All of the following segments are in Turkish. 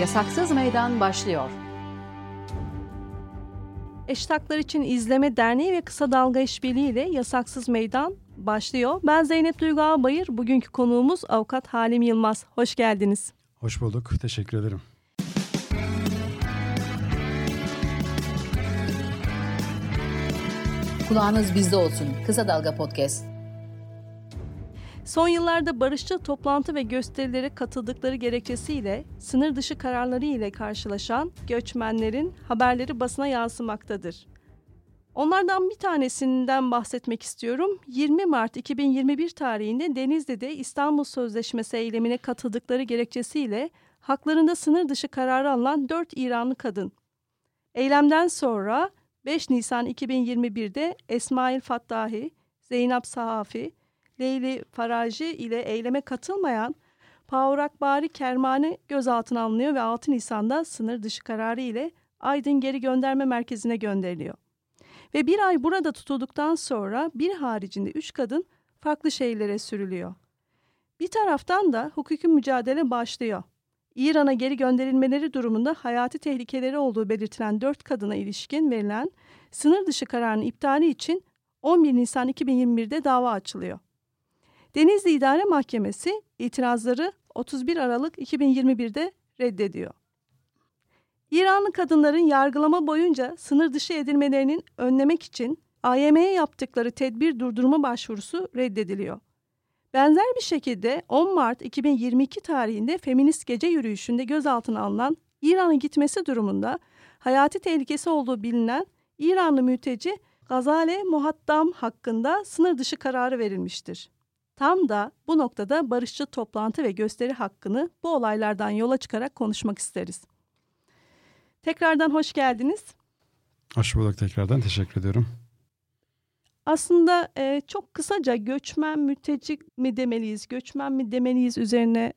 Yasaksız Meydan başlıyor. Eştaklar için İzleme Derneği ve Kısa Dalga İşbirliği ile Yasaksız Meydan başlıyor. Ben Zeynep Duygu Ağbayır, bugünkü konuğumuz avukat Halim Yılmaz. Hoş geldiniz. Hoş bulduk, teşekkür ederim. Kulağınız bizde olsun. Kısa Dalga Podcast. Son yıllarda barışçı toplantı ve gösterilere katıldıkları gerekçesiyle sınır dışı kararları ile karşılaşan göçmenlerin haberleri basına yansımaktadır. Onlardan bir tanesinden bahsetmek istiyorum. 20 Mart 2021 tarihinde Denizli'de İstanbul Sözleşmesi eylemine katıldıkları gerekçesiyle haklarında sınır dışı kararı alınan 4 İranlı kadın. Eylemden sonra 5 Nisan 2021'de Esmail Fattahi, Zeynep Sahafi, Leyli Faraji ile eyleme katılmayan Paurak Bari Kermani gözaltına alınıyor ve 6 Nisan'da sınır dışı kararı ile Aydın Geri Gönderme Merkezi'ne gönderiliyor. Ve bir ay burada tutulduktan sonra bir haricinde üç kadın farklı şehirlere sürülüyor. Bir taraftan da hukuki mücadele başlıyor. İran'a geri gönderilmeleri durumunda hayati tehlikeleri olduğu belirtilen dört kadına ilişkin verilen sınır dışı kararının iptali için 11 Nisan 2021'de dava açılıyor. Denizli İdare Mahkemesi itirazları 31 Aralık 2021'de reddediyor. İranlı kadınların yargılama boyunca sınır dışı edilmelerinin önlemek için AYM'ye yaptıkları tedbir durdurma başvurusu reddediliyor. Benzer bir şekilde 10 Mart 2022 tarihinde feminist gece yürüyüşünde gözaltına alınan İran'a gitmesi durumunda hayati tehlikesi olduğu bilinen İranlı mülteci Gazale Muhattam hakkında sınır dışı kararı verilmiştir. Tam da bu noktada barışçı toplantı ve gösteri hakkını bu olaylardan yola çıkarak konuşmak isteriz. Tekrardan hoş geldiniz. Hoş bulduk tekrardan. Teşekkür ediyorum. Aslında e, çok kısaca göçmen mülteci mi demeliyiz, göçmen mi demeliyiz üzerine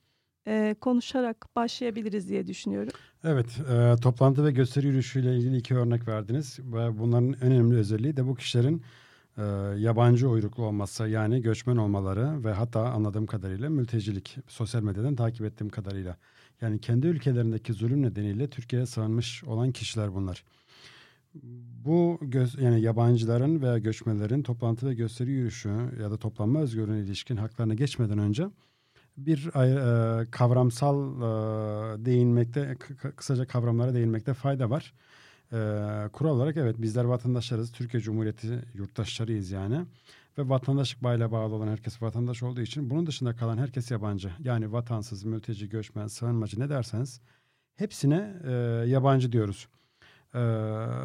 e, konuşarak başlayabiliriz diye düşünüyorum. Evet, e, toplantı ve gösteri yürüyüşüyle ilgili iki örnek verdiniz. Ve bunların en önemli özelliği de bu kişilerin e, yabancı uyruklu olması yani göçmen olmaları ve hatta anladığım kadarıyla mültecilik sosyal medyadan takip ettiğim kadarıyla. Yani kendi ülkelerindeki zulüm nedeniyle Türkiye'ye sığınmış olan kişiler bunlar. Bu göz, yani yabancıların veya göçmenlerin toplantı ve gösteri yürüyüşü ya da toplanma özgürlüğüne ilişkin haklarına geçmeden önce bir e, kavramsal e, değinmekte kısaca kavramlara değinmekte fayda var. E, kural olarak evet bizler vatandaşlarız. Türkiye Cumhuriyeti yurttaşlarıyız yani. Ve vatandaşlık bağıyla bağlı olan herkes vatandaş olduğu için bunun dışında kalan herkes yabancı. Yani vatansız, mülteci, göçmen, sığınmacı ne derseniz hepsine e, yabancı diyoruz. E,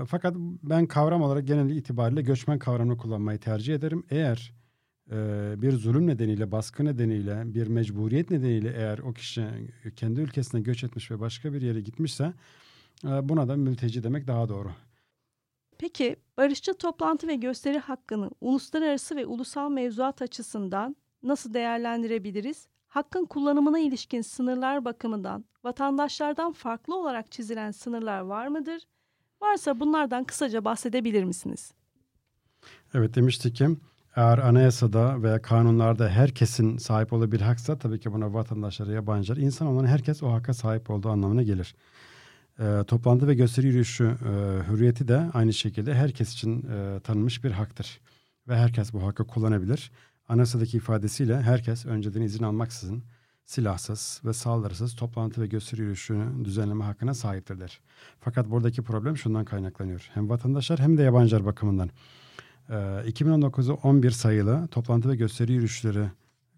fakat ben kavram olarak genel itibariyle göçmen kavramını kullanmayı tercih ederim. Eğer e, bir zulüm nedeniyle, baskı nedeniyle, bir mecburiyet nedeniyle eğer o kişi kendi ülkesine göç etmiş ve başka bir yere gitmişse buna da mülteci demek daha doğru. Peki barışçı toplantı ve gösteri hakkını uluslararası ve ulusal mevzuat açısından nasıl değerlendirebiliriz? Hakkın kullanımına ilişkin sınırlar bakımından vatandaşlardan farklı olarak çizilen sınırlar var mıdır? Varsa bunlardan kısaca bahsedebilir misiniz? Evet demiştik ki eğer anayasada veya kanunlarda herkesin sahip olduğu bir haksa tabii ki buna vatandaşları, yabancılar, insan olan herkes o hakka sahip olduğu anlamına gelir. E, toplantı ve gösteri yürüyüşü e, hürriyeti de aynı şekilde herkes için e, tanınmış bir haktır. Ve herkes bu hakkı kullanabilir. Anayasadaki ifadesiyle herkes önceden izin almaksızın silahsız ve saldırısız toplantı ve gösteri yürüyüşünü düzenleme hakkına sahiptir der. Fakat buradaki problem şundan kaynaklanıyor. Hem vatandaşlar hem de yabancılar bakımından. E, 2019'u 11 sayılı toplantı ve gösteri yürüyüşleri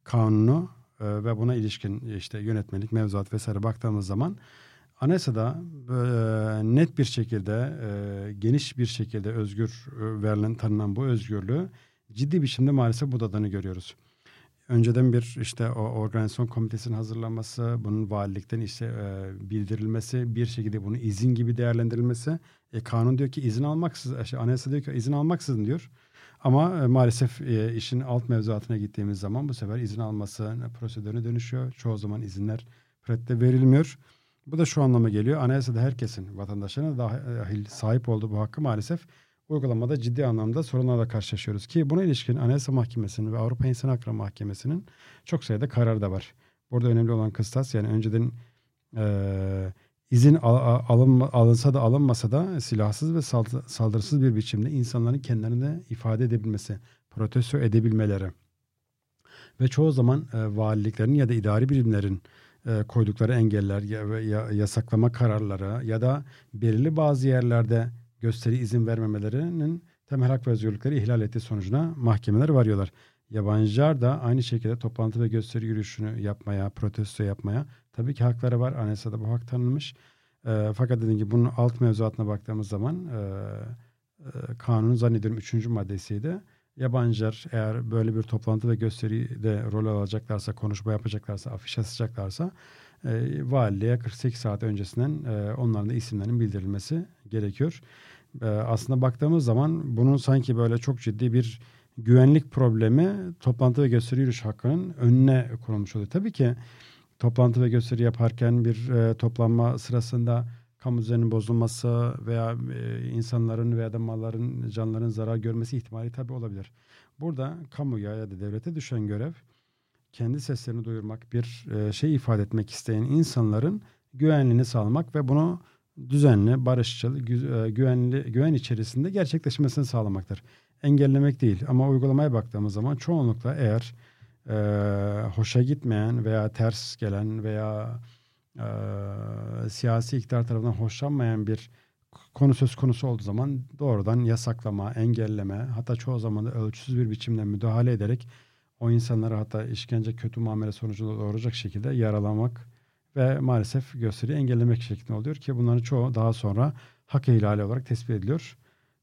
kanunu e, ve buna ilişkin işte yönetmelik, mevzuat vesaire baktığımız zaman Anayasada e, net bir şekilde, e, geniş bir şekilde özgür e, verilen, tanınan bu özgürlüğü ciddi biçimde maalesef budadığını görüyoruz. Önceden bir işte o organizasyon komitesinin hazırlanması, bunun valilikten işte e, bildirilmesi, bir şekilde bunu izin gibi değerlendirilmesi. E, kanun diyor ki izin almaksızın, şey, anayasa diyor ki izin almaksızın diyor. Ama e, maalesef e, işin alt mevzuatına gittiğimiz zaman bu sefer izin alması prosedürüne dönüşüyor. Çoğu zaman izinler prette verilmiyor. Bu da şu anlama geliyor. Anayasada herkesin vatandaşlarına dahil sahip olduğu bu hakkı maalesef uygulamada ciddi anlamda sorunlarla karşılaşıyoruz. Ki buna ilişkin Anayasa Mahkemesi'nin ve Avrupa İnsan Hakları Mahkemesi'nin çok sayıda kararı da var. Burada önemli olan kıstas yani önceden e, izin al, alınma, alınsa da alınmasa da silahsız ve saldırısız bir biçimde insanların kendilerini ifade edebilmesi, protesto edebilmeleri ve çoğu zaman e, valiliklerin ya da idari birimlerin e, koydukları engeller ya, ya, yasaklama kararları ya da belirli bazı yerlerde gösteri izin vermemelerinin temel hak ve özgürlükleri ihlal ettiği sonucuna mahkemeler varıyorlar. Yabancılar da aynı şekilde toplantı ve gösteri yürüyüşünü yapmaya, protesto yapmaya tabii ki hakları var. Anayasada bu hak tanınmış. E, fakat dediğim gibi bunun alt mevzuatına baktığımız zaman e, e, kanunun zannediyorum 3. maddesiydi. Yabancılar eğer böyle bir toplantı ve gösteride rol alacaklarsa, konuşma yapacaklarsa, afiş asacaklarsa e, valiliğe 48 saat öncesinden e, onların da isimlerinin bildirilmesi gerekiyor. E, aslında baktığımız zaman bunun sanki böyle çok ciddi bir güvenlik problemi toplantı ve gösteri yürüyüş hakkının önüne konulmuş oluyor. Tabii ki toplantı ve gösteri yaparken bir e, toplanma sırasında kamu düzeninin bozulması veya e, insanların veya da malların, canların zarar görmesi ihtimali tabii olabilir. Burada kamuya ya da devlete düşen görev kendi seslerini duyurmak, bir e, şey ifade etmek isteyen insanların güvenliğini sağlamak ve bunu düzenli, barışçıl, e, güvenli, güven içerisinde gerçekleşmesini sağlamaktır. Engellemek değil ama uygulamaya baktığımız zaman çoğunlukla eğer e, hoşa gitmeyen veya ters gelen veya e, siyasi iktidar tarafından hoşlanmayan bir konu söz konusu olduğu zaman doğrudan yasaklama, engelleme hatta çoğu zaman da ölçüsüz bir biçimde müdahale ederek o insanları hatta işkence kötü muamele sonucunda doğuracak şekilde yaralamak ve maalesef gösteri engellemek şeklinde oluyor ki bunların çoğu daha sonra hak ihlali olarak tespit ediliyor.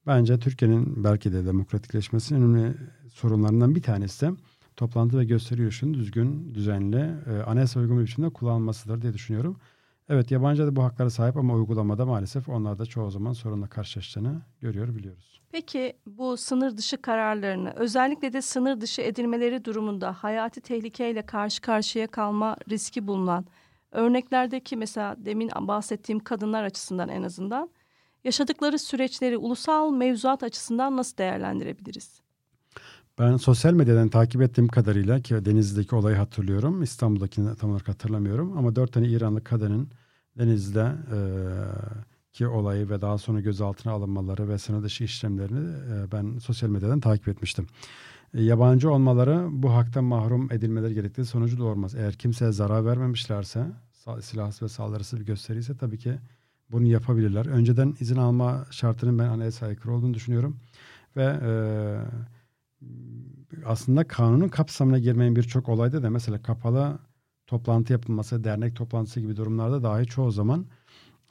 Bence Türkiye'nin belki de demokratikleşmesinin önemli sorunlarından bir tanesi de toplantı ve gösteri yürüyüşünün düzgün, düzenli, e, anayasa uygun bir biçimde kullanılmasıdır diye düşünüyorum. Evet yabancı da bu haklara sahip ama uygulamada maalesef onlar da çoğu zaman sorunla karşılaştığını görüyor biliyoruz. Peki bu sınır dışı kararlarını özellikle de sınır dışı edilmeleri durumunda hayati tehlikeyle karşı karşıya kalma riski bulunan örneklerdeki mesela demin bahsettiğim kadınlar açısından en azından yaşadıkları süreçleri ulusal mevzuat açısından nasıl değerlendirebiliriz? Ben sosyal medyadan takip ettiğim kadarıyla ki Denizli'deki olayı hatırlıyorum. İstanbul'dakini tam olarak hatırlamıyorum. Ama dört tane İranlı kadının Denizli'de e, ki olayı ve daha sonra gözaltına alınmaları ve sınır dışı işlemlerini e, ben sosyal medyadan takip etmiştim. E, yabancı olmaları bu haktan mahrum edilmeleri gerektiği sonucu doğurmaz. Eğer kimseye zarar vermemişlerse silahsız ve saldırısı bir gösteriyse tabii ki bunu yapabilirler. Önceden izin alma şartının ben anayasa aykırı olduğunu düşünüyorum. Ve e, aslında kanunun kapsamına girmeyen birçok olayda da mesela kapalı toplantı yapılması, dernek toplantısı gibi durumlarda dahi çoğu zaman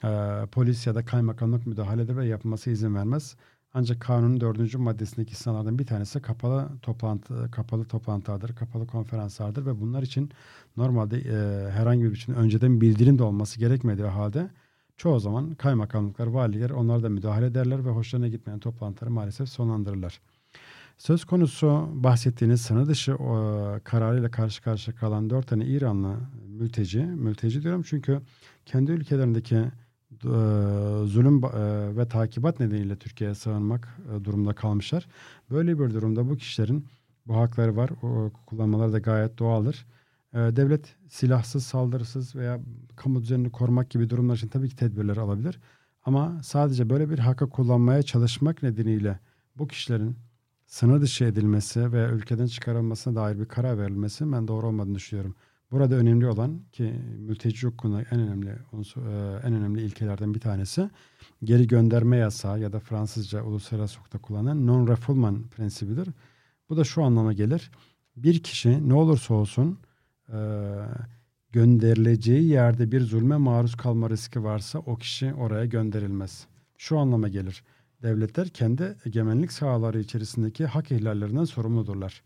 e, polis ya da kaymakamlık müdahale eder ve yapılması izin vermez. Ancak kanunun dördüncü maddesindeki istisnalardan bir tanesi kapalı toplantı, kapalı toplantılardır, kapalı konferanslardır ve bunlar için normalde e, herhangi bir biçimde önceden bildirim de olması gerekmediği halde çoğu zaman kaymakamlıklar, valiler onlar da müdahale ederler ve hoşlarına gitmeyen toplantıları maalesef sonlandırırlar. Söz konusu bahsettiğiniz sınır dışı e, kararıyla karşı karşıya kalan dört tane İranlı mülteci, mülteci diyorum çünkü kendi ülkelerindeki e, zulüm e, ve takibat nedeniyle Türkiye'ye sığınmak e, durumunda kalmışlar. Böyle bir durumda bu kişilerin bu hakları var, o, kullanmaları da gayet doğaldır. E, devlet silahsız, saldırısız veya kamu düzenini korumak gibi durumlar için tabii ki tedbirler alabilir. Ama sadece böyle bir hakkı kullanmaya çalışmak nedeniyle bu kişilerin sınır dışı edilmesi ve ülkeden çıkarılmasına dair bir karar verilmesi ben doğru olmadığını düşünüyorum. Burada önemli olan ki mülteci hukukunda en önemli e, en önemli ilkelerden bir tanesi geri gönderme yasağı ya da Fransızca uluslararası hukukta kullanılan non-refoulement prensibidir. Bu da şu anlama gelir. Bir kişi ne olursa olsun e, gönderileceği yerde bir zulme maruz kalma riski varsa o kişi oraya gönderilmez. Şu anlama gelir devletler kendi egemenlik sahaları içerisindeki hak ihlallerinden sorumludurlar.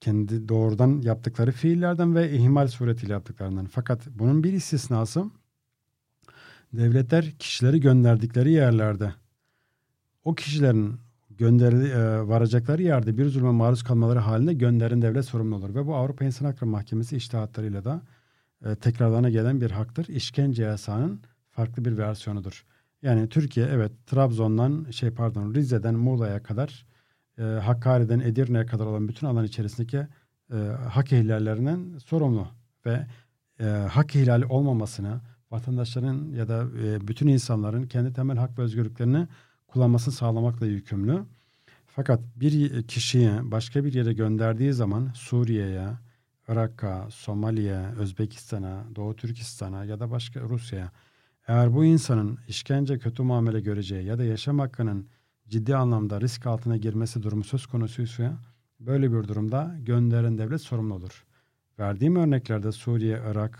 Kendi doğrudan yaptıkları fiillerden ve ihmal suretiyle yaptıklarından. Fakat bunun bir istisnası devletler kişileri gönderdikleri yerlerde o kişilerin gönderi e, varacakları yerde bir zulme maruz kalmaları halinde gönderin devlet sorumlu olur. Ve bu Avrupa İnsan Hakları Mahkemesi iştihatlarıyla da e, tekrarlarına gelen bir haktır. İşkence yasağının farklı bir versiyonudur. Yani Türkiye evet Trabzon'dan şey pardon Rize'den Muğla'ya kadar e, Hakkari'den Edirne'ye kadar olan bütün alan içerisindeki e, hak ihlallerinden sorumlu ve e, hak ihlali olmamasını vatandaşların ya da e, bütün insanların kendi temel hak ve özgürlüklerini kullanmasını sağlamakla yükümlü. Fakat bir kişiyi başka bir yere gönderdiği zaman Suriye'ye, Irak'a, Somali'ye, Özbekistan'a, Doğu Türkistan'a ya da başka Rusya'ya eğer bu insanın işkence kötü muamele göreceği ya da yaşam hakkının ciddi anlamda risk altına girmesi durumu söz konusuysa böyle bir durumda gönderen devlet sorumlu olur. Verdiğim örneklerde Suriye, Irak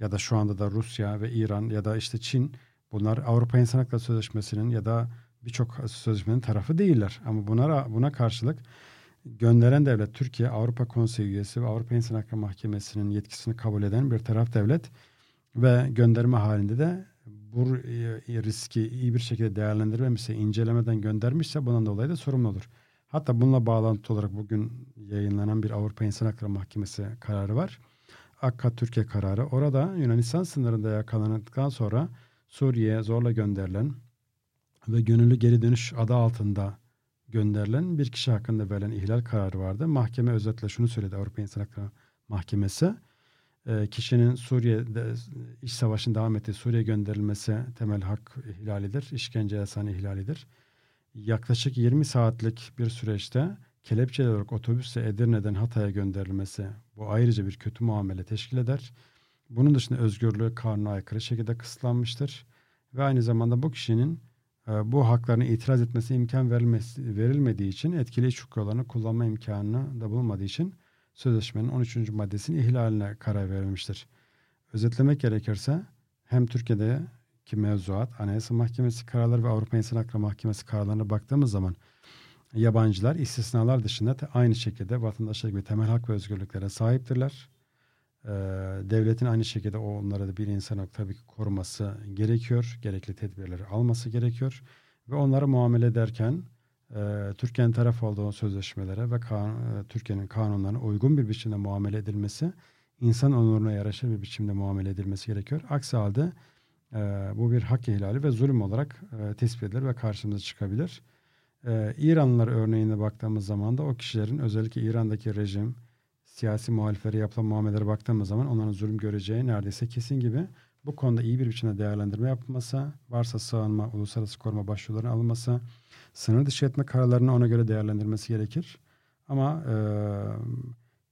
ya da şu anda da Rusya ve İran ya da işte Çin bunlar Avrupa İnsan Hakları Sözleşmesi'nin ya da birçok sözleşmenin tarafı değiller. Ama buna, buna karşılık gönderen devlet Türkiye Avrupa Konseyi üyesi ve Avrupa İnsan Hakları Mahkemesi'nin yetkisini kabul eden bir taraf devlet ve gönderme halinde de bu e, riski iyi bir şekilde değerlendirmemişse, incelemeden göndermişse bundan dolayı da sorumlu olur. Hatta bununla bağlantı olarak bugün yayınlanan bir Avrupa İnsan Hakları Mahkemesi kararı var. Akka Türkiye kararı. Orada Yunanistan sınırında yakalandıktan sonra Suriye'ye zorla gönderilen ve gönüllü geri dönüş adı altında gönderilen bir kişi hakkında verilen ihlal kararı vardı. Mahkeme özetle şunu söyledi Avrupa İnsan Hakları Mahkemesi. E, kişinin Suriye'de iç savaşın devam ettiği Suriye gönderilmesi temel hak ihlalidir. İşkence yasağını ihlalidir. Yaklaşık 20 saatlik bir süreçte kelepçeli olarak otobüsle Edirne'den Hatay'a gönderilmesi bu ayrıca bir kötü muamele teşkil eder. Bunun dışında özgürlüğü kanuna aykırı şekilde kısıtlanmıştır. Ve aynı zamanda bu kişinin e, bu haklarını itiraz etmesi imkan verilmesi, verilmediği için etkili iç hukukalarını kullanma imkanını da bulunmadığı için sözleşmenin 13. maddesinin ihlaline karar verilmiştir. Özetlemek gerekirse hem Türkiye'deki mevzuat, Anayasa Mahkemesi kararları ve Avrupa İnsan Hakları Mahkemesi kararlarına baktığımız zaman yabancılar istisnalar dışında aynı şekilde vatandaşlar gibi temel hak ve özgürlüklere sahiptirler. Ee, devletin aynı şekilde onlara da bir insan tabii ki koruması gerekiyor. Gerekli tedbirleri alması gerekiyor. Ve onlara muamele ederken e, Türkiye'nin taraf olduğu sözleşmelere ve e, Türkiye'nin kanunlarına uygun bir biçimde muamele edilmesi, insan onuruna yaraşır bir biçimde muamele edilmesi gerekiyor. Aksi halde e, bu bir hak ihlali ve zulüm olarak e, tespit edilir ve karşımıza çıkabilir. E, İranlılar örneğine baktığımız zaman da o kişilerin özellikle İran'daki rejim, siyasi muhaliflere yapılan muamelelere baktığımız zaman onların zulüm göreceği neredeyse kesin gibi bu konuda iyi bir biçimde değerlendirme yapılması, varsa sığınma, uluslararası koruma başvurularının alınması, sınır dışı etme kararlarını ona göre değerlendirmesi gerekir. Ama e,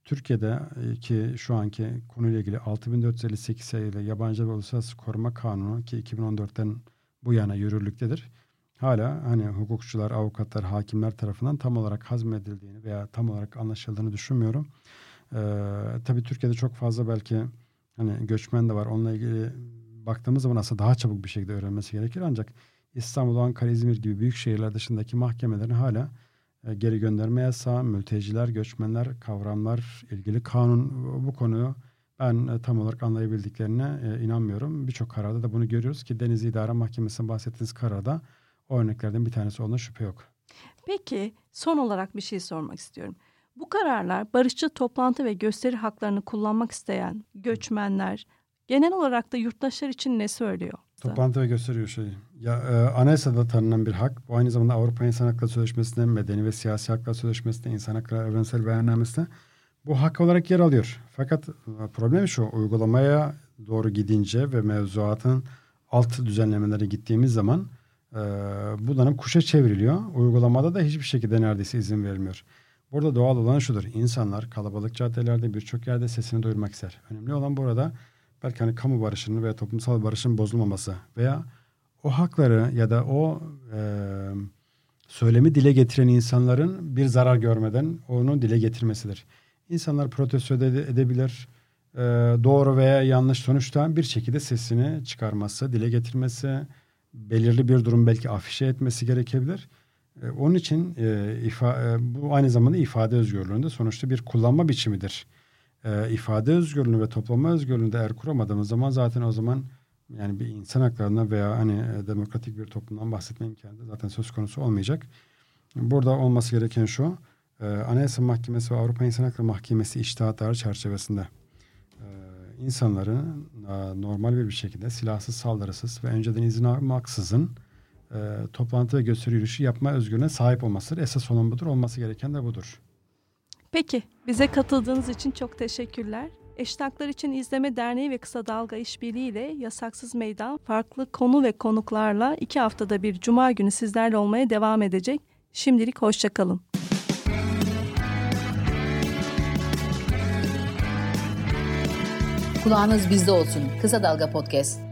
Türkiye'de ki şu anki konuyla ilgili 6458 sayılı Yabancı ve Uluslararası Koruma Kanunu ki 2014'ten bu yana yürürlüktedir. Hala hani hukukçular, avukatlar, hakimler tarafından tam olarak hazmedildiğini veya tam olarak anlaşıldığını düşünmüyorum. Ee, tabii Türkiye'de çok fazla belki hani göçmen de var. Onunla ilgili baktığımız zaman aslında daha çabuk bir şekilde öğrenmesi gerekir. Ancak İstanbul, Ankara, İzmir gibi büyük şehirler dışındaki mahkemelerin hala e, geri gönderme yasağı, mülteciler, göçmenler, kavramlar, ilgili kanun bu konuyu ben e, tam olarak anlayabildiklerine e, inanmıyorum. Birçok kararda da bunu görüyoruz ki Deniz İdare Mahkemesi'nin bahsettiğiniz kararda o örneklerden bir tanesi olduğuna şüphe yok. Peki son olarak bir şey sormak istiyorum. Bu kararlar barışçı toplantı ve gösteri haklarını kullanmak isteyen göçmenler, genel olarak da yurttaşlar için ne söylüyor? Toplantı ve gösteriyor şey. Ya e, anayasada tanınan bir hak. Bu aynı zamanda Avrupa İnsan Hakları Sözleşmesi'nde, Medeni ve Siyasi Haklar Sözleşmesi'nde, İnsan Hakları Evrensel Beyannamesi'nde bu hak olarak yer alıyor. Fakat e, problem şu, uygulamaya doğru gidince ve mevzuatın alt düzenlemeleri gittiğimiz zaman e, bu dönem kuşa çevriliyor. Uygulamada da hiçbir şekilde neredeyse izin verilmiyor. Burada doğal olan şudur. İnsanlar kalabalık caddelerde birçok yerde sesini duyurmak ister. Önemli olan burada belki hani kamu barışının veya toplumsal barışın bozulmaması veya o hakları ya da o e, söylemi dile getiren insanların bir zarar görmeden onu dile getirmesidir. İnsanlar protesto ede, edebilir. E, doğru veya yanlış sonuçta bir şekilde sesini çıkarması, dile getirmesi, belirli bir durum belki afişe etmesi gerekebilir. E, onun için e, ifa, e, bu aynı zamanda ifade özgürlüğünde sonuçta bir kullanma biçimidir. E, ifade özgürlüğünü ve toplama özgürlüğünü de eğer kuramadığımız zaman zaten o zaman yani bir insan haklarına veya hani e, demokratik bir toplumdan bahsetme imkanı da zaten söz konusu olmayacak. Burada olması gereken şu, e, Anayasa Mahkemesi ve Avrupa İnsan Hakları Mahkemesi iştahatları çerçevesinde e, insanların e, normal bir şekilde silahsız, saldırısız ve önceden izin almaksızın e, toplantı ve gösteri yürüyüşü yapma özgürlüğüne sahip olmasıdır. Esas olan budur, olması gereken de budur. Peki, bize katıldığınız için çok teşekkürler. Eşit Haklar İçin İzleme Derneği ve Kısa Dalga İşbirliği ile Yasaksız Meydan farklı konu ve konuklarla iki haftada bir cuma günü sizlerle olmaya devam edecek. Şimdilik hoşçakalın. Kulağınız bizde olsun. Kısa Dalga Podcast.